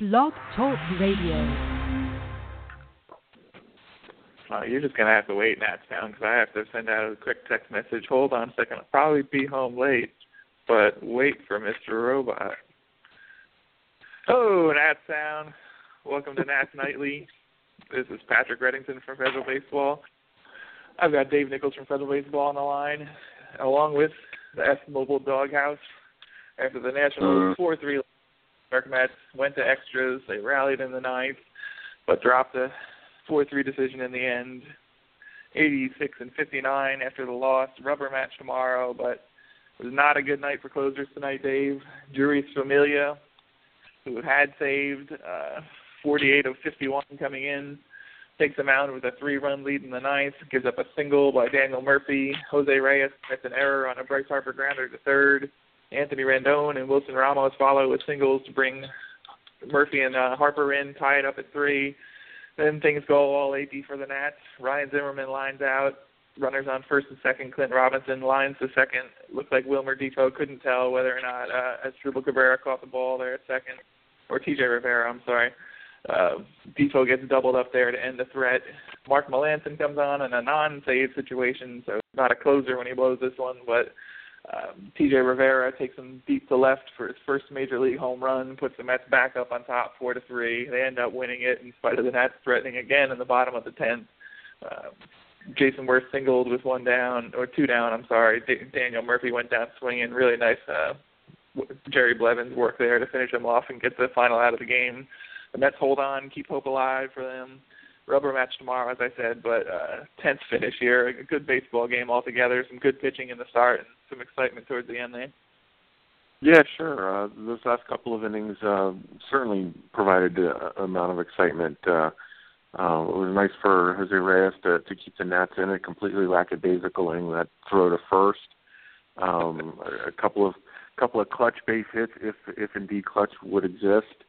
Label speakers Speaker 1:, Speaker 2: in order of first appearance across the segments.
Speaker 1: Blog Talk Radio.
Speaker 2: Well, you're just going to have to wait in that sound because I have to send out a quick text message. Hold on a second. I'll probably be home late, but wait for Mr. Robot. Oh, Nat Sound. Welcome to Nats Nightly. This is Patrick Reddington from Federal Baseball. I've got Dave Nichols from Federal Baseball on the line, along with the F Mobile Doghouse after the National uh-huh. 4 3 American Mets went to extras. They rallied in the ninth, but dropped a 4-3 decision in the end. 86 and 59 after the loss. Rubber match tomorrow, but it was not a good night for closers tonight, Dave. Jeurys Familia, who had saved uh, 48 of 51 coming in, takes the mound with a three-run lead in the ninth, gives up a single by Daniel Murphy. Jose Reyes commits an error on a Bryce Harper grounder to third. Anthony Rendon and Wilson Ramos follow with singles to bring Murphy and uh, Harper in, tie it up at three. Then things go all AP for the Nats. Ryan Zimmerman lines out. Runners on first and second. Clint Robinson lines to second. Looks like Wilmer Difo couldn't tell whether or not uh, Asdrubal Cabrera caught the ball there at second, or TJ Rivera, I'm sorry. Uh, Difo gets doubled up there to end the threat. Mark Melancon comes on in a non-save situation, so not a closer when he blows this one, but um, TJ Rivera takes him deep to left for his first major league home run, puts the Mets back up on top four to three. They end up winning it in spite of the Nats threatening again in the bottom of the tenth. Uh, Jayson Werth singled with one down or two down. I'm sorry. D- Daniel Murphy went down swinging. Really nice. Uh, Jerry Blevins work there to finish him off and get the final out of the game. The Mets hold on, keep hope alive for them. Rubber match tomorrow, as I said, but uh, tense finish here. A good baseball game altogether. Some good pitching in the start and some excitement towards the end there.
Speaker 3: Yeah, sure. Uh, those last couple of innings uh, certainly provided an amount of excitement. Uh, uh, it was nice for Jose Reyes to, to keep the Nats in a completely lackadaisical inning that throw to first. Um, a couple of couple of clutch base hits, if if indeed clutch would exist.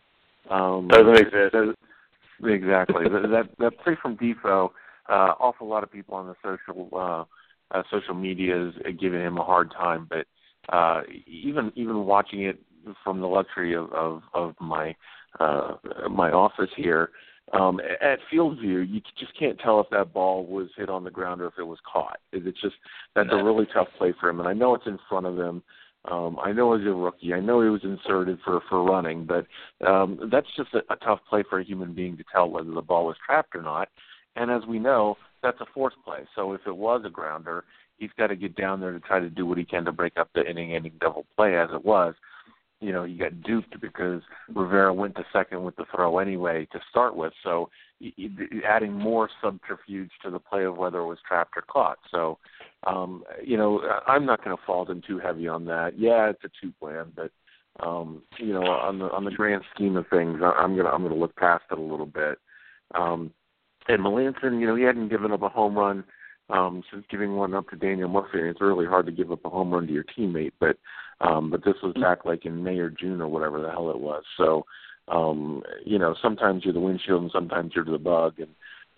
Speaker 3: Um,
Speaker 2: Doesn't exist.
Speaker 3: Exactly. that, that play from Difo, uh, awful lot of people on the social uh, uh, social medias giving him a hard time, but uh, even even watching it from the luxury of of, of my uh, my office here, um, at field view, you just can't tell if that ball was hit on the ground or if it was caught. It's just that's a really tough play for him, and I know it's in front of him. Um, I know he's a rookie. I know he was inserted for for running, but um, that's just a, a tough play for a human being to tell whether the ball was trapped or not. And as we know, that's a force play. So if it was a grounder, he's got to get down there to try to do what he can to break up the inning-ending double play. As it was, you know, he got duped because Rivera went to second with the throw anyway to start with. So adding more subterfuge to the play of whether it was trapped or caught. So um, you know, I'm not going to fault him too heavy on that. Yeah, it's a two plan, but um, you know, on the on the grand scheme of things, I'm gonna I'm gonna look past it a little bit. Um, and Melancon, you know, he hadn't given up a home run um, since giving one up to Daniel Murphy. And it's really hard to give up a home run to your teammate, but um, but this was back like in May or June or whatever the hell it was. So um, you know, sometimes you're the windshield and sometimes you're the bug, and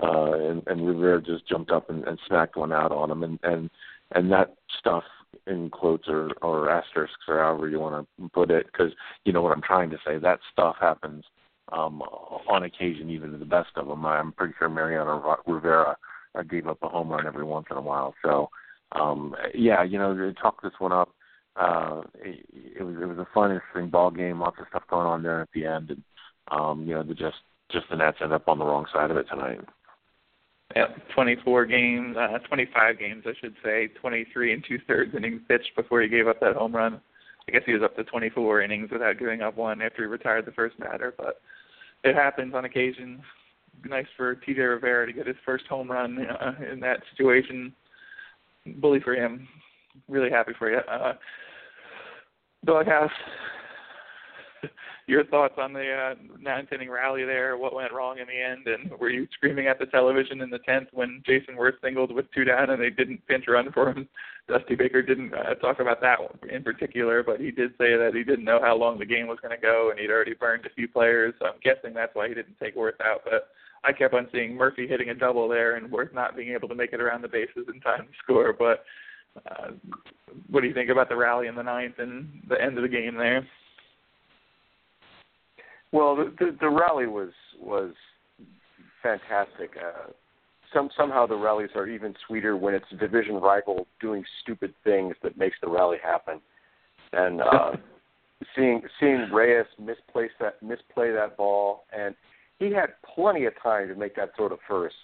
Speaker 3: uh, and, and Rivera just jumped up and, and smacked one out on him, and and and that stuff in quotes or or asterisks or however you want to put it, because you know what I'm trying to say. That stuff happens um, on occasion, even to the best of them. I'm pretty sure Mariano Rivera gave up a home run every once in a while. So um, yeah, you know, talk this one up. Uh, it, it was it was a fun, interesting ball game. Lots of stuff going on there at the end, and um, you know, the just just the Nats end up on the wrong side of it tonight.
Speaker 2: Yep, 24 games, uh, 25 games, I should say, 23 and two thirds innings pitched before he gave up that home run. I guess he was up to 24 innings without giving up one after he retired the first batter, but it happens on occasion. Nice for TJ Rivera to get his first home run uh, in that situation. Bully for him. Really happy for you. Uh, Doghouse, your thoughts on the uh, ninth inning rally there? What went wrong in the end? And were you screaming at the television in the tenth when Jayson Werth singled with two down and they didn't pinch run for him? Dusty Baker didn't uh, talk about that one in particular, but he did say that he didn't know how long the game was going to go and he'd already burned a few players. So I'm guessing that's why he didn't take Werth out. But I kept on seeing Murphy hitting a double there and Werth not being able to make it around the bases in time to score. But uh, what do you think about the rally in the ninth and the end of the game there?
Speaker 4: Well, the, the the rally was was fantastic. Uh, some somehow the rallies are even sweeter when it's a division rival doing stupid things that makes the rally happen. And uh, seeing seeing Reyes misplace that misplay that ball, and he had plenty of time to make that throw to first.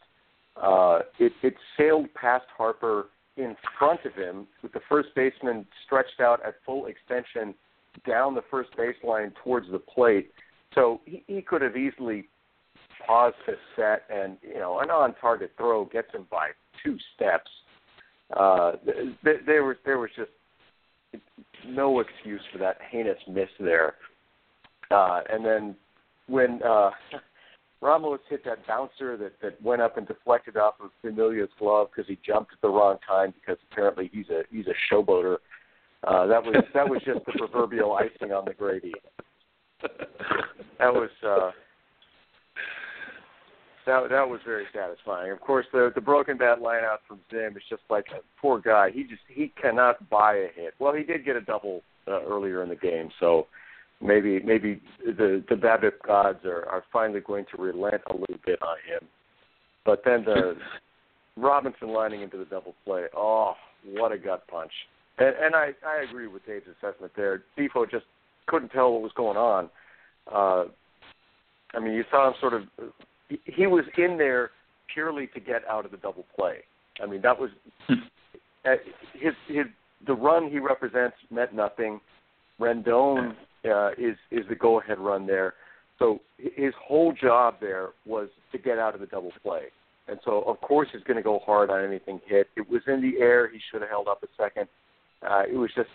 Speaker 4: Uh, it, it sailed past Harper in front of him with the first baseman stretched out at full extension down the first baseline towards the plate. So he, he could have easily paused his set, and you know an on-target throw gets him by two steps. Uh, there, was there was just no excuse for that heinous miss there. Uh, and then when uh, Ramos hit that bouncer that that went up and deflected off of Familia's glove because he jumped at the wrong time because apparently he's a he's a showboater. Uh, that was that was just the proverbial icing on the gravy. That was uh, that that was very satisfying. Of course, the the broken bat line out from Zim is just like a poor guy. He just he cannot buy a hit. Well, he did get a double uh, earlier in the game, so maybe maybe the the BABIP gods are are finally going to relent a little bit on him. But then the Robinson lining into the double play. Oh, what a gut punch! And, and I I agree with Dave's assessment there. Difo just couldn't tell what was going on. Uh, I mean, you saw him sort of he was in there purely to get out of the double play. I mean, that was hmm. uh, his his the run he represents meant nothing. Rendon uh, is is the go ahead run there. So his whole job there was to get out of the double play. And so of course he's going to go hard on anything hit. It was in the air. He should have held up a second. Uh, it was just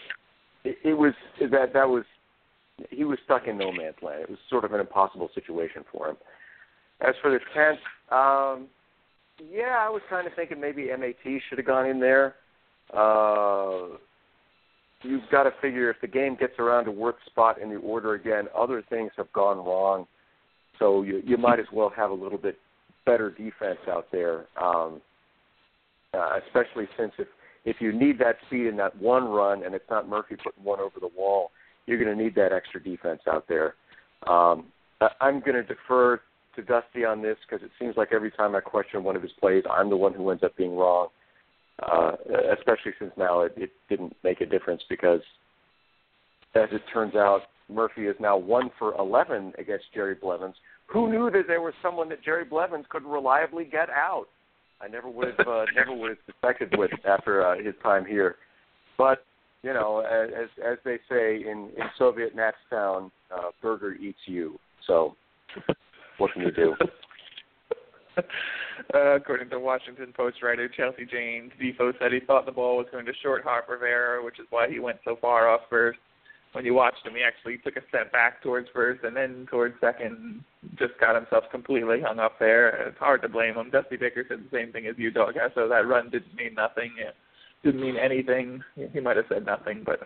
Speaker 4: it, it was that that was he was stuck in no man's land. It was sort of an impossible situation for him. As for the tenth, um, yeah, I was kind of thinking maybe MAT should have gone in there. Uh, you've got to figure if the game gets around to Werth spot in the order again, other things have gone wrong. So you you might as well have a little bit better defense out there, um, uh, especially since if if you need that speed in that one run and it's not Murphy putting one over the wall, you're going to need that extra defense out there. Um, I'm going to defer to Dusty on this because it seems like every time I question one of his plays, I'm the one who ends up being wrong. Uh, especially since now it, it didn't make a difference because, as it turns out, Murphy is now one for 11 against Jerry Blevins. Who knew that there was someone that Jerry Blevins could reliably get out? I never would have uh, never would have suspected with after uh, his time here. But you know, as as they say in in Soviet Natstown, uh, burger eats you. So what can you do?
Speaker 2: uh, according to Washington Post writer Chelsea Janes, Difo said he thought the ball was going to short Harper Vera, which is why he went so far off first. When you watched him, he actually took a step back towards first and then towards second. Just got himself completely hung up there. It's hard to blame him. Dusty Baker said the same thing as you, Dog. So that run didn't mean nothing. It didn't mean anything. He might have said nothing, but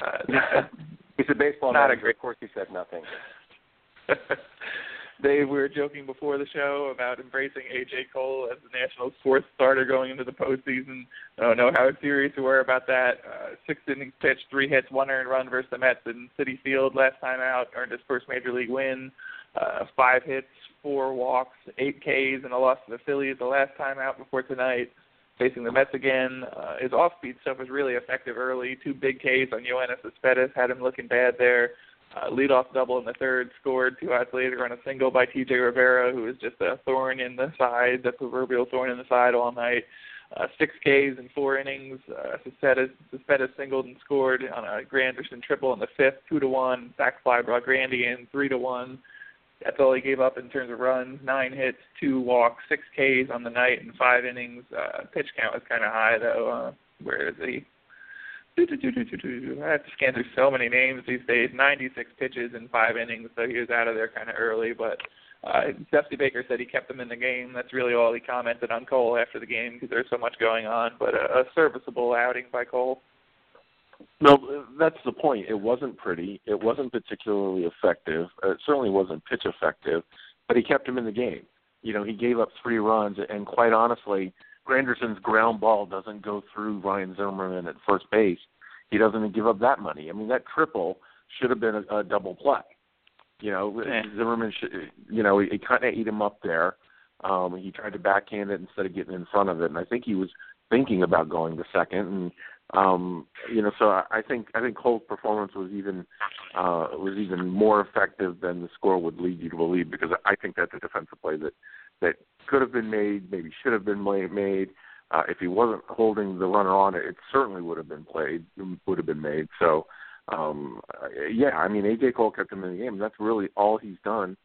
Speaker 2: uh,
Speaker 4: he's a baseball
Speaker 2: not
Speaker 4: manager.
Speaker 2: A great...
Speaker 4: Of course, he said nothing.
Speaker 2: Dave, we were joking before the show about embracing AJ Cole as the Nationals' fourth starter going into the postseason. I don't know how serious we were about that. Uh, six innings pitched, three hits, one earned run versus the Mets in Citi Field last time out. Earned his first major league win. Uh, five hits, four walks, eight Ks, and a loss to the Phillies the last time out before tonight. Facing the Mets again, uh, his off-speed stuff was really effective early. Two big Ks on Yoenis Cespedes had him looking bad there uh, leadoff double in the third, scored two outs later on a single by T.J. Rivera, who was just a thorn in the side, the proverbial thorn in the side all night. Uh, six Ks in four innings. Uh, Cespedes, singled and scored on a Granderson triple in the fifth, two to one. Sac fly brought Grandy in, three to one. That's all he gave up in terms of runs. Nine hits, two walks, six Ks on the night and five innings. Uh, pitch count was kind of high though. Uh, where is he? I have to scan through so many names these days. 96 pitches in five innings, so he was out of there kind of early. But uh, Dusty Baker said he kept him in the game. That's really all he commented on Cole after the game because there's so much going on. But a, a serviceable outing by Cole.
Speaker 3: No, that's the point. It wasn't pretty. It wasn't particularly effective. It certainly wasn't pitch effective, but he kept him in the game. You know, he gave up three runs, and quite honestly, Granderson's ground ball doesn't go through Ryan Zimmerman at first base, he doesn't give up that money. I mean, that triple should have been a, a double play. You know,
Speaker 2: Yeah.
Speaker 3: Zimmerman, sh- you know, he, he kind of ate him up there. Um, he tried to backhand it instead of getting in front of it, and I think he was thinking about going to second. And um, you know, so I, think I think Cole's performance was even uh, was even more effective than the score would lead you to believe because I think that's a defensive play that that could have been made, maybe should have been made. Uh, if he wasn't holding the runner on it, it certainly would have been played, would have been made. So, um, yeah, I mean, AJ Cole kept him in the game. That's really all he's done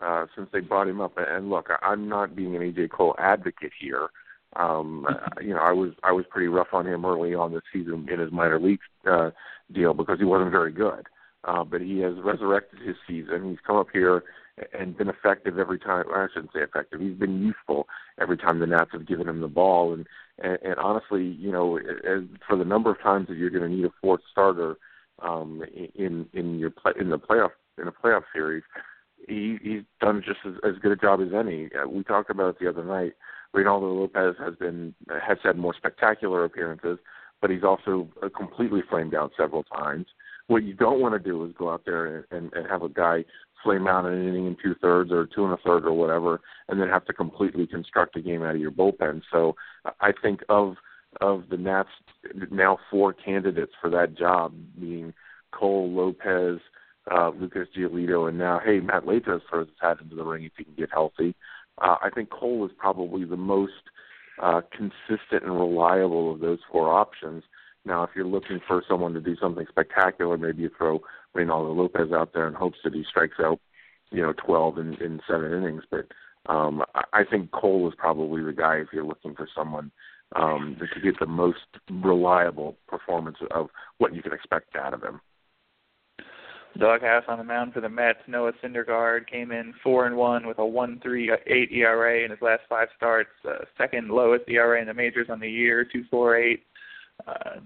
Speaker 3: uh, since they brought him up. And look, I'm not being an AJ Cole advocate here. Um, uh, you know, I was I was pretty rough on him early on this season in his minor league uh, deal because he wasn't very good. Uh, but he has resurrected his season. He's come up here and been effective every time. I shouldn't say effective. He's been useful every time the Nats have given him the ball. And and, and honestly, you know, as, for the number of times that you're going to need a fourth starter um, in in your play, in the playoff in a playoff series, he he's done just as, as good a job as any. Uh, we talked about it the other night. Reynaldo Lopez has been has had more spectacular appearances, but he's also completely flamed out several times. What you don't want to do is go out there and, and, and have a guy flame out an inning in two thirds or two and a third or whatever, and then have to completely construct a game out of your bullpen. So I think of of the Nats now four candidates for that job, being Cole, Lopez, uh, Lucas Giolito, and now hey Matt Latos throws his hat into the ring if he can get healthy. Uh, I think Cole is probably the most uh, consistent and reliable of those four options. Now, if you're looking for someone to do something spectacular, maybe you throw Reynaldo Lopez out there in hopes that he strikes out, you know, 12 in, in seven innings. But um, I, think Cole is probably the guy if you're looking for someone um, that could get the most reliable performance of what you can expect out of him.
Speaker 2: Doghouse on the mound for the Mets. Noah Syndergaard came in four and one with a one three eight ERA in his last five starts. Uh, second lowest ERA in the majors on the year, two four eight. Uh,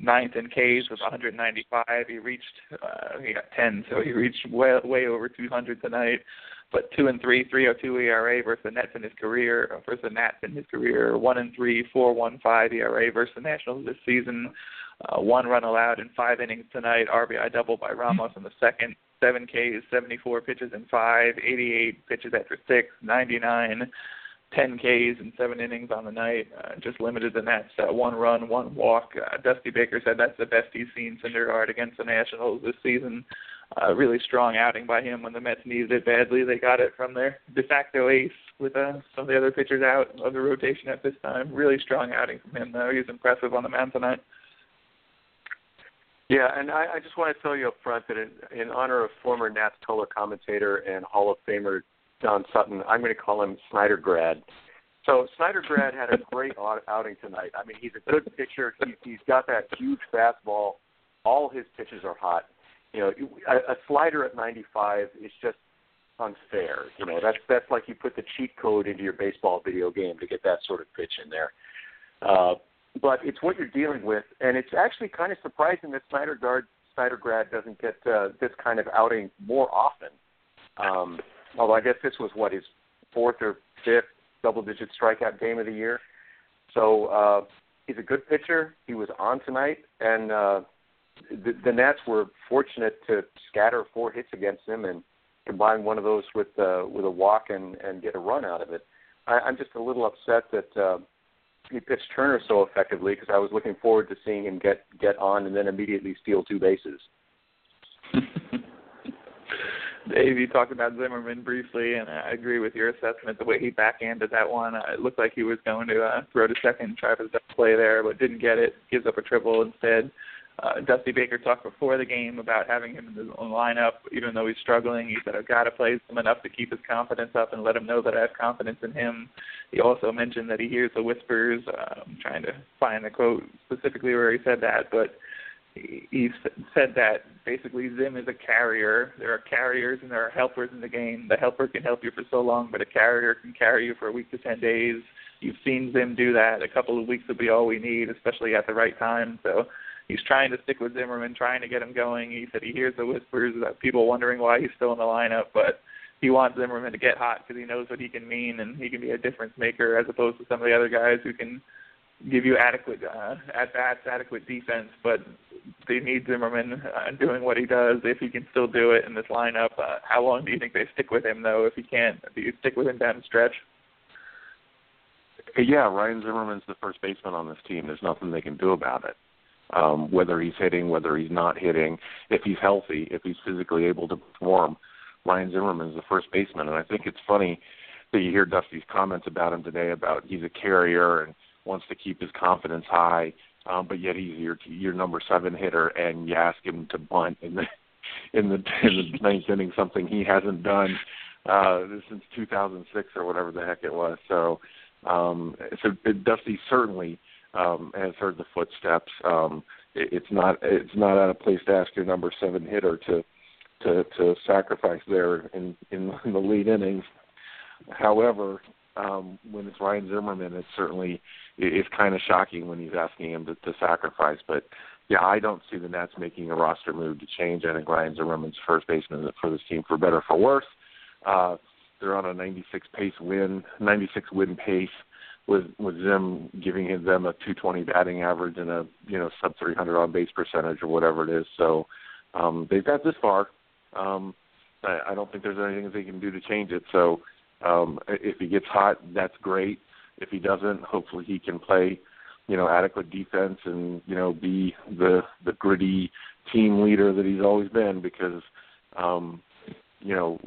Speaker 2: ninth in Ks with 195. He reached uh, he got 10, so he reached way way over 200 tonight. But two and three, 302 ERA versus the Nets in his career, uh, versus the Nats in his career. One and three, 4.15 ERA versus the Nationals this season. Uh, one run allowed in five innings tonight. RBI double by Ramos in the second. Seven Ks, 74 pitches in five, 88 pitches after six, 99, 10 Ks in seven innings on the night. Uh, just limited the Nats uh, one run, one walk. Uh, Dusty Baker said that's the best he's seen Syndergaard against the Nationals this season. Uh, really strong outing by him when the Mets needed it badly. They got it from their de facto ace with uh, some of the other pitchers out of the rotation at this time. Really strong outing from him, though. He's impressive on the mound tonight.
Speaker 4: Yeah, and I, I just want to tell you up front that in, in honor of former Nats color commentator and Hall of Famer Don Sutton, I'm going to call him Snyder Grad. So Snyder Grad had a great out- outing tonight. I mean, he's a good pitcher. He, he's got that huge fastball. All his pitches are hot. You know, a, a slider at 95 is just unfair. You know, that's that's like you put the cheat code into your baseball video game to get that sort of pitch in there. Uh, but it's what you're dealing with, and it's actually kind of surprising that Snyder Guard Snyder Grad doesn't get uh, this kind of outing more often. Um, although I guess this was what his fourth or fifth double-digit strikeout game of the year. So uh, he's a good pitcher. He was on tonight, and uh, the, the Nats were fortunate to scatter four hits against him and combine one of those with uh, with a walk and and get a run out of it. I, I'm just a little upset that uh, he pitched Turner so effectively because I was looking forward to seeing him get get on and then immediately steal two bases.
Speaker 2: Dave, you talked about Zimmerman briefly, and I agree with your assessment. The way he backhanded that one, uh, it looked like he was going to uh, throw to second, try for the play there, but didn't get it. Gives up a triple instead. Uh, Dusty Baker talked before the game about having him in the lineup, even though he's struggling. He said, "I've got to play him enough to keep his confidence up and let him know that I have confidence in him." He also mentioned that he hears the whispers. Uh, I'm trying to find the quote specifically where he said that, but he, he said that basically Zim is a carrier. There are carriers and there are helpers in the game. The helper can help you for so long, but a carrier can carry you for a week to ten days. You've seen Zim do that. A couple of weeks will be all we need, especially at the right time. So he's trying to stick with Zimmerman, trying to get him going. He said he hears the whispers of people wondering why he's still in the lineup, but he wants Zimmerman to get hot because he knows what he can mean and he can be a difference maker as opposed to some of the other guys who can give you adequate uh, at bats, adequate defense, but they need Zimmerman uh, doing what he does. If he can still do it in this lineup, uh, how long do you think they stick with him though? If he can't, do you stick with him down the stretch?
Speaker 3: Yeah, Ryan Zimmerman's the first baseman on this team. There's nothing they can do about it. Um, whether he's hitting, whether he's not hitting, if he's healthy, if he's physically able to perform, Ryan Zimmerman is the first baseman. And I think it's funny that you hear Dusty's comments about him today about he's a carrier and wants to keep his confidence high, um, but yet he's your your number seven hitter, and you ask him to bunt in the in the in the ninth inning, something he hasn't done uh, since 2006 or whatever the heck it was. So, um, so Dusty certainly um, has heard the footsteps. Um, it, it's not it's not out of place to ask your number seven hitter to to to sacrifice there in in, in the lead innings. However, um, when it's Ryan Zimmerman, it's certainly it's kind of shocking when he's asking him to, to sacrifice. But yeah, I don't see the Nats making a roster move to change. I think Ryan Zimmerman's first baseman for this team, for better for worse. Uh, they're on a 96 pace win, 96 win pace with with Zim giving them a 220 batting average and a you know sub 300 on base percentage or whatever it is. So um, they've got this far. Um, I, I don't think there's anything they can do to change it. So um, if he gets hot, that's great. If he doesn't, hopefully he can play, you know, adequate defense and you know be the the gritty team leader that he's always been. Because, um, you know,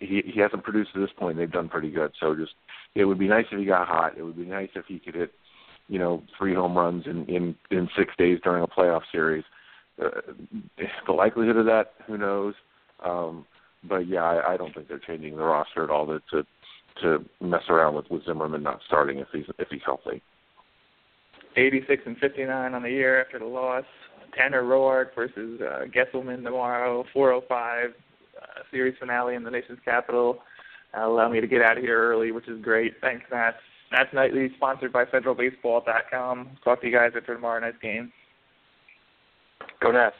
Speaker 3: he he hasn't produced at this point. They've done pretty good. So just it would be nice if he got hot. It would be nice if he could hit, you know, three home runs in in in six days during a playoff series. Uh, the likelihood of that, who knows? Um, but yeah, I, I don't think they're changing the roster at all to to, to mess around with, with Zimmerman not starting if he's if he's healthy.
Speaker 2: 86 and 59 on the year after the loss. Tanner Roark versus uh, Gsellman tomorrow, 4:05 uh, series finale in the nation's capital. Uh, allow me to get out of here early, which is great. Thanks, Matt. Nats Nightly, sponsored by FederalBaseball.com. Talk to you guys after tomorrow night's game.
Speaker 4: Go Nats.